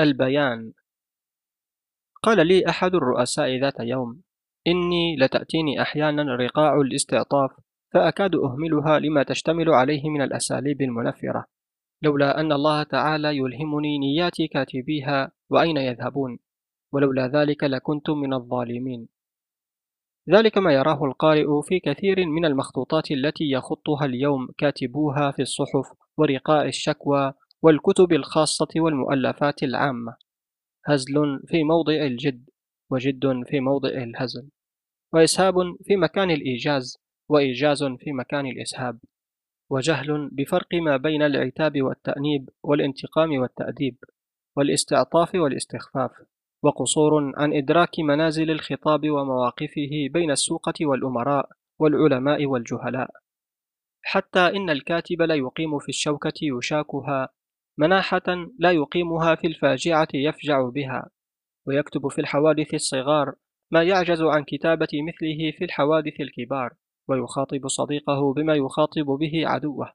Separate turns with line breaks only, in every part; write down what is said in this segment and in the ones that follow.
البيان. قال لي أحد الرؤساء ذات يوم إني لتأتيني أحيانا رقاع الاستعطاف فأكاد أهملها لما تشتمل عليه من الأساليب المنفرة لولا أن الله تعالى يلهمني نيات كاتبيها وأين يذهبون؟ ولولا ذلك لكنت من الظالمين. ذلك ما يراه القارئ في كثير من المخطوطات التي يخطها اليوم كاتبوها في الصحف ورقاء الشكوى والكتب الخاصة والمؤلفات العامة. هزل في موضع الجد وجد في موضع الهزل وإسهاب في مكان الإيجاز وإيجاز في مكان الإسهاب وجهل بفرق ما بين العتاب والتأنيب والانتقام والتأديب والاستعطاف والاستخفاف وقصور عن إدراك منازل الخطاب ومواقفه بين السوقة والأمراء والعلماء والجهلاء. حتى إن الكاتب لا يقيم في الشوكة يشاكها مناحة لا يقيمها في الفاجعة يفجع بها ويكتب في الحوادث الصغار ما يعجز عن كتابة مثله في الحوادث الكبار ويخاطب صديقه بما يخاطب به عدوه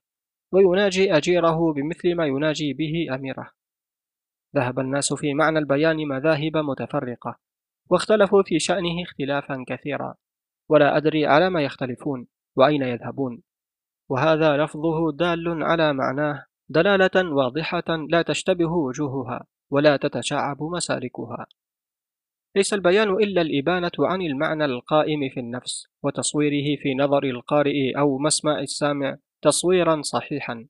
ويناجي أجيره بمثل ما يناجي به أميره. ذهب الناس في معنى البيان مذاهب متفرقة واختلفوا في شأنه اختلافا كثيرا ولا أدري على ما يختلفون وأين يذهبون وهذا لفظه دال على معناه دلالة واضحة لا تشتبه وجوهها ولا تتشعب مسالكها. ليس البيان إلا الإبانة عن المعنى القائم في النفس وتصويره في نظر القارئ أو مسمع السامع تصويرا صحيحا.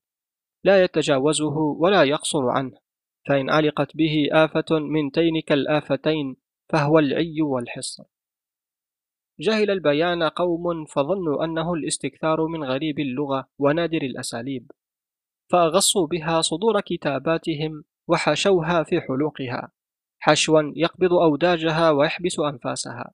لا يتجاوزه ولا يقصر عنه فإن علقت به آفة من تينك الآفتين فهو العي والحصر. جهل البيان قوم فظنوا أنه الاستكثار من غريب اللغة ونادر الأساليب. فأغصوا بها صدور كتاباتهم وحشوها في حلوقها. حشوا يقبض أوداجها ويحبس أنفاسها.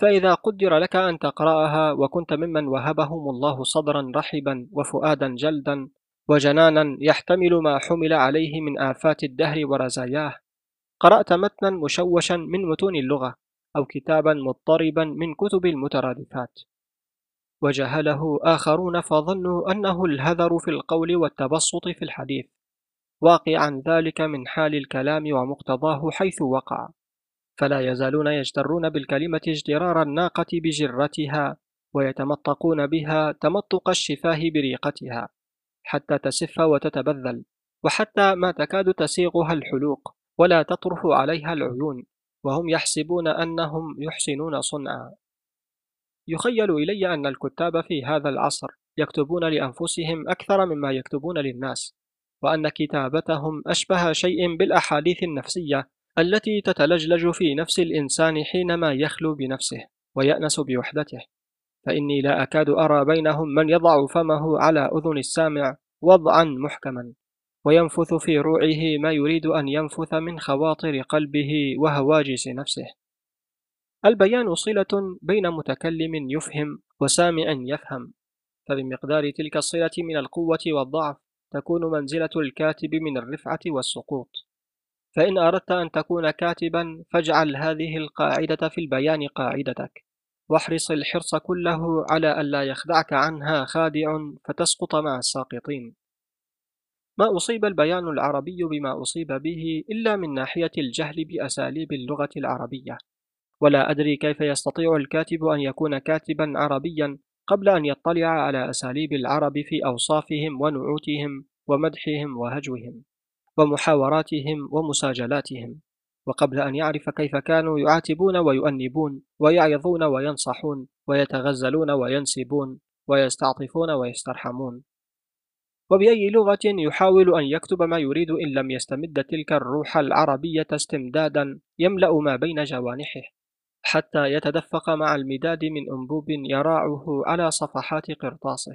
فإذا قدر لك أن تقرأها وكنت ممن وهبهم الله صدرا رحبا وفؤادا جلدا وجنانا يحتمل ما حمل عليه من آفات الدهر ورزاياه. قرأت متنا مشوشا من متون اللغة أو كتابا مضطربا من كتب المترادفات. وجهله آخرون فظنوا أنه الهذر في القول والتبسط في الحديث واقعا ذلك من حال الكلام ومقتضاه حيث وقع. فلا يزالون يجترون بالكلمة اجترار الناقة بجرتها ويتمطقون بها تمطق الشفاه بريقتها حتى تسف وتتبذل وحتى ما تكاد تسيغها الحلوق ولا تطرف عليها العيون وهم يحسبون أنهم يحسنون صنعا. يخيل إلي أن الكتاب في هذا العصر يكتبون لأنفسهم أكثر مما يكتبون للناس وأن كتابتهم أشبه شيء بالأحاديث النفسية التي تتلجلج في نفس الإنسان حينما يخلو بنفسه ويأنس بوحدته. فإني لا أكاد أرى بينهم من يضع فمه على أذن السامع وضعا محكما وينفث في روعه ما يريد أن ينفث من خواطر قلبه وهواجس نفسه. البيان صلة بين متكلم يفهم وسامع يفهم فبمقدار تلك الصلة من القوة والضعف تكون منزلة الكاتب من الرفعة والسقوط. فإن أردت أن تكون كاتبا فاجعل هذه القاعدة في البيان قاعدتك واحرص الحرص كله على ألا يخدعك عنها خادع فتسقط مع الساقطين. ما أصيب البيان العربي بما أصيب به إلا من ناحية الجهل بأساليب اللغة العربية. ولا أدري كيف يستطيع الكاتب أن يكون كاتبا عربيا قبل أن يطلع على أساليب العرب في أوصافهم ونعوتهم ومدحهم وهجوهم ومحاوراتهم ومساجلاتهم وقبل أن يعرف كيف كانوا يعاتبون ويؤنبون ويعظون وينصحون ويتغزلون وينسبون ويستعطفون ويسترحمون. وبأي لغة يحاول أن يكتب ما يريد إن لم يستمد تلك الروح العربية استمدادا يملأ ما بين جوانحه. حتى يتدفق مع المداد من أنبوب يراعه على صفحات قرطاسه.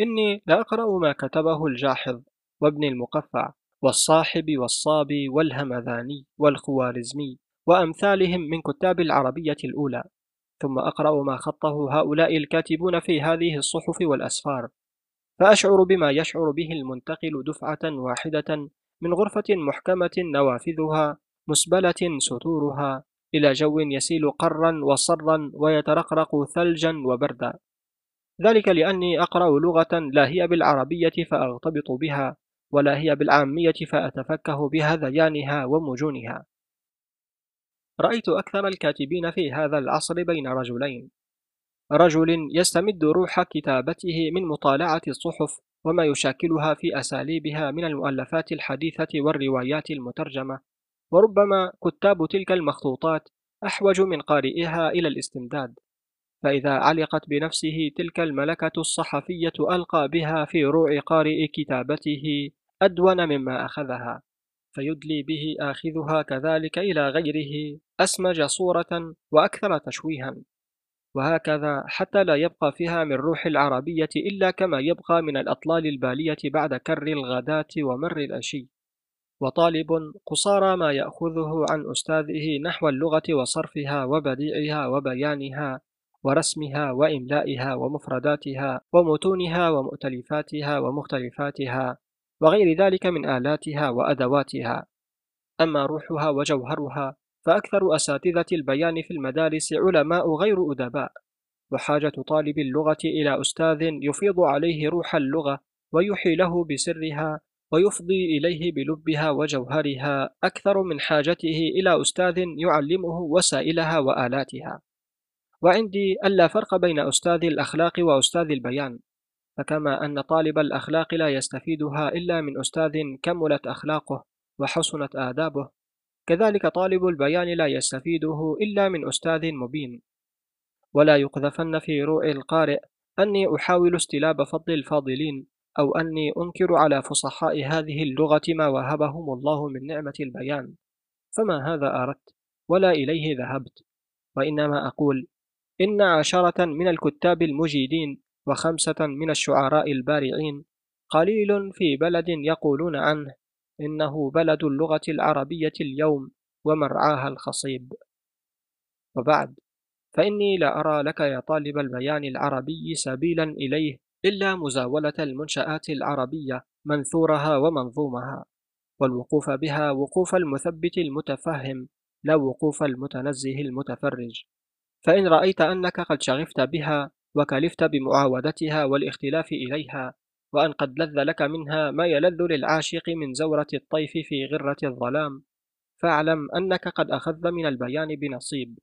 إني لأقرأ ما كتبه الجاحظ وابن المقفع والصاحب والصابي والهمذاني والخوارزمي وأمثالهم من كتاب العربية الأولى ثم أقرأ ما خطه هؤلاء الكاتبون في هذه الصحف والأسفار فأشعر بما يشعر به المنتقل دفعة واحدة من غرفة محكمة نوافذها مسبلة ستورها إلى جو يسيل قرا وصرا ويترقرق ثلجا وبردا. ذلك لأني أقرأ لغة لا هي بالعربية فأغتبط بها ولا هي بالعامية فأتفكه بهذيانها ومجونها. رأيت أكثر الكاتبين في هذا العصر بين رجلين. رجل يستمد روح كتابته من مطالعة الصحف وما يشاكلها في أساليبها من المؤلفات الحديثة والروايات المترجمة. وربما كتاب تلك المخطوطات أحوج من قارئها إلى الاستمداد فإذا علقت بنفسه تلك الملكة الصحفية ألقى بها في روع قارئ كتابته أدون مما أخذها فيدلي به آخذها كذلك إلى غيره أسمج صورة وأكثر تشويها وهكذا حتى لا يبقى فيها من روح العربية إلا كما يبقى من الأطلال البالية بعد كر الغداة ومر الأشي. وطالب قصارى ما يأخذه عن أستاذه نحو اللغة وصرفها وبديعها وبيانها ورسمها وإملائها ومفرداتها ومتونها ومؤتلفاتها ومختلفاتها وغير ذلك من آلاتها وأدواتها. أما روحها وجوهرها فأكثر أساتذة البيان في المدارس علماء غير أدباء وحاجة طالب اللغة إلى أستاذ يفيض عليه روح اللغة ويحي له بسرها ويفضي إليه بلبها وجوهرها أكثر من حاجته إلى أستاذ يعلمه وسائلها وآلاتها. وعندي ألا فرق بين أستاذ الأخلاق وأستاذ البيان. فكما أن طالب الأخلاق لا يستفيدها إلا من أستاذ كملت أخلاقه وحسنت آدابه. كذلك طالب البيان لا يستفيده إلا من أستاذ مبين. ولا يقذفن في روع القارئ أني أحاول استلاب فضل الفاضلين. أو أني أنكر على فصحاء هذه اللغة ما وهبهم الله من نعمة البيان. فما هذا أردت؟ ولا إليه ذهبت. وإنما أقول إن عشرة من الكتاب المجيدين وخمسة من الشعراء البارعين قليل في بلد يقولون عنه إنه بلد اللغة العربية اليوم ومرعاها الخصيب. وبعد فإني لا أرى لك يا طالب البيان العربي سبيلا إليه إلا مزاولة المنشآت العربية منثورها ومنظومها والوقوف بها وقوف المثبت المتفهم لا وقوف المتنزه المتفرج. فإن رأيت أنك قد شغفت بها وكلفت بمعاودتها والاختلاف إليها وأن قد لذ لك منها ما يلذ للعاشق من زورة الطيف في غرة الظلام فاعلم أنك قد أخذت من البيان بنصيب.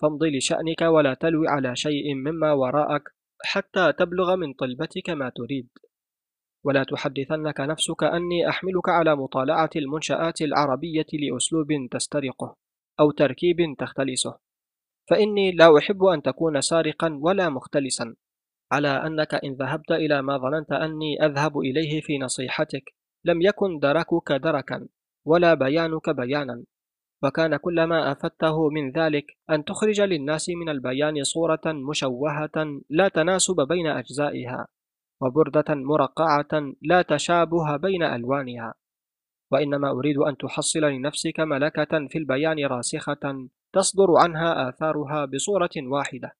فامضي لشأنك ولا تلوي على شيء مما وراءك حتى تبلغ من طلبتك ما تريد. ولا تحدثنك نفسك أني أحملك على مطالعة المنشآت العربية لأسلوب تسترقه أو تركيب تختلسه. فإني لا أحب أن تكون سارقا ولا مختلسا على أنك إن ذهبت إلى ما ظننت أني أذهب إليه في نصيحتك لم يكن دركك دركا ولا بيانك بيانا. وكان كل ما أفدته من ذلك أن تخرج للناس من البيان صورة مشوهة لا تناسب بين أجزائها وبردة مرقعة لا تشابه بين ألوانها. وإنما أريد أن تحصل لنفسك ملكة في البيان راسخة تصدر عنها آثارها بصورة واحدة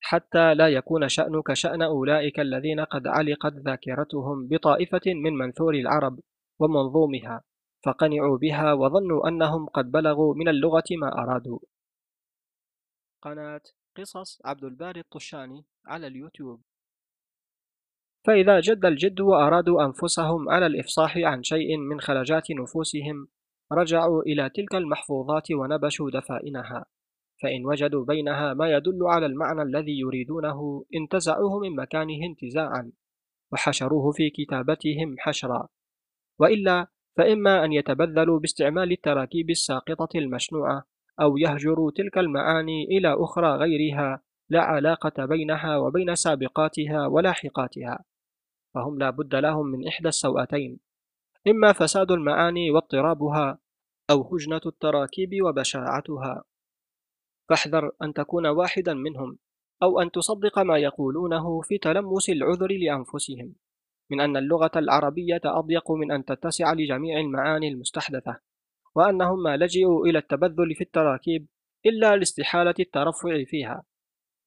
حتى لا يكون شأنك شأن أولئك الذين قد علقت ذاكرتهم بطائفة من منثور العرب ومنظومها. فقنعوا بها وظنوا أنهم قد بلغوا من اللغة ما أرادوا. قناة قصص عبد الباري الطشاني على اليوتيوب. فإذا جد الجد وأرادوا أنفسهم على الإفصاح عن شيء من خلجات نفوسهم رجعوا إلى تلك المحفوظات ونبشوا دفائنها. فإن وجدوا بينها ما يدل على المعنى الذي يريدونه انتزعوه من مكانه انتزاعا وحشروه في كتابتهم حشرا. وإلا فإما أن يتبذلوا باستعمال التراكيب الساقطة المشنوعة أو يهجروا تلك المعاني إلى أخرى غيرها لا علاقة بينها وبين سابقاتها ولاحقاتها فهم لا بد لهم من إحدى السوأتين إما فساد المعاني واضطرابها أو هجنة التراكيب وبشاعتها. فاحذر أن تكون واحدا منهم أو أن تصدق ما يقولونه في تلمس العذر لأنفسهم. من أن اللغة العربية أضيق من أن تتسع لجميع المعاني المستحدثة وأنهم ما لجئوا إلى التبذل في التراكيب إلا لاستحالة الترفع فيها.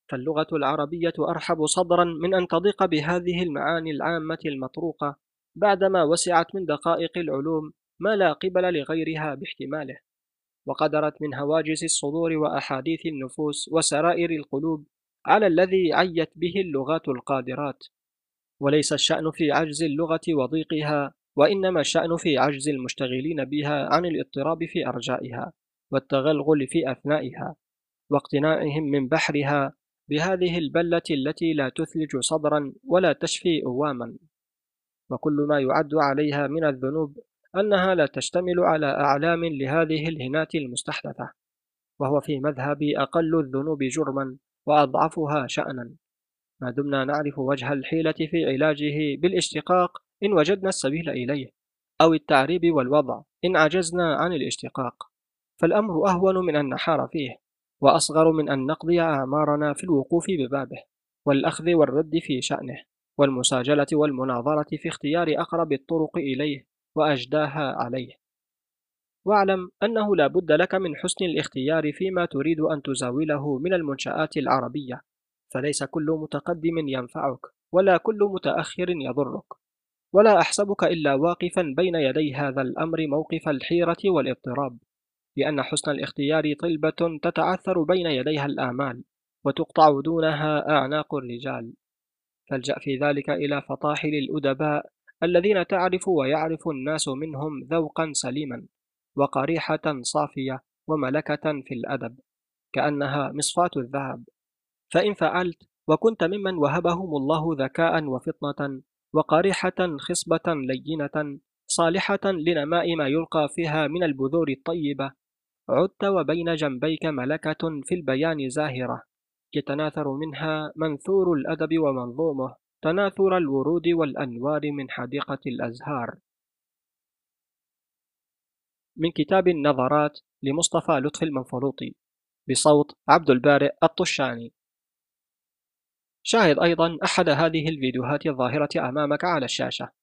فاللغة العربية أرحب صدرا من أن تضيق بهذه المعاني العامة المطروقة بعدما وسعت من دقائق العلوم ما لا قبل لغيرها باحتماله وقدرت من هواجس الصدور وأحاديث النفوس وسرائر القلوب على الذي عيت به اللغات القادرات. وليس الشأن في عجز اللغة وضيقها وإنما الشأن في عجز المشتغلين بها عن الاضطراب في أرجائها والتغلغل في أثنائها واقتناعهم من بحرها بهذه البلة التي لا تثلج صدرا ولا تشفي أواما. وكل ما يعد عليها من الذنوب أنها لا تشتمل على أعلام لهذه الهنات المستحدثة وهو في مذهبي أقل الذنوب جرما وأضعفها شأنا. ما دمنا نعرف وجه الحيلة في علاجه بالاشتقاق. إن وجدنا السبيل إليه أو التعريب والوضع. إن عجزنا عن الاشتقاق. فالأمر أهون من أن نحار فيه وأصغر من أن نقضي أعمارنا في الوقوف ببابه والأخذ والرد في شأنه والمساجلة والمناظرة في اختيار أقرب الطرق إليه وأجداها عليه. واعلم أنه لا بد لك من حسن الاختيار فيما تريد أن تزاوله من المنشآت العربية. فليس كل متقدم ينفعك ولا كل متأخر يضرك. ولا أحسبك إلا واقفا بين يدي هذا الأمر موقف الحيرة والاضطراب. لأن حسن الاختيار طلبة تتعثر بين يديها الآمال وتقطع دونها أعناق الرجال. فالجأ في ذلك إلى فطاحل الأدباء الذين تعرف ويعرف الناس منهم ذوقا سليما وقريحة صافية وملكة في الأدب كأنها مصفاة الذهب. فإن فعلت وكنت ممن وهبهم الله ذكاء وفطنة وقريحة خصبة لينة صالحة لنماء ما يلقى فيها من البذور الطيبة. عدت وبين جنبيك ملكة في البيان زاهرة. يتناثر منها منثور الأدب ومنظومه تناثر الورود والأنوار من حديقة الأزهار. من كتاب النظرات لمصطفى لطفي المنفلوطي بصوت عبد البارئ الطشاني. شاهد أيضا أحد هذه الفيديوهات الظاهرة أمامك على الشاشة.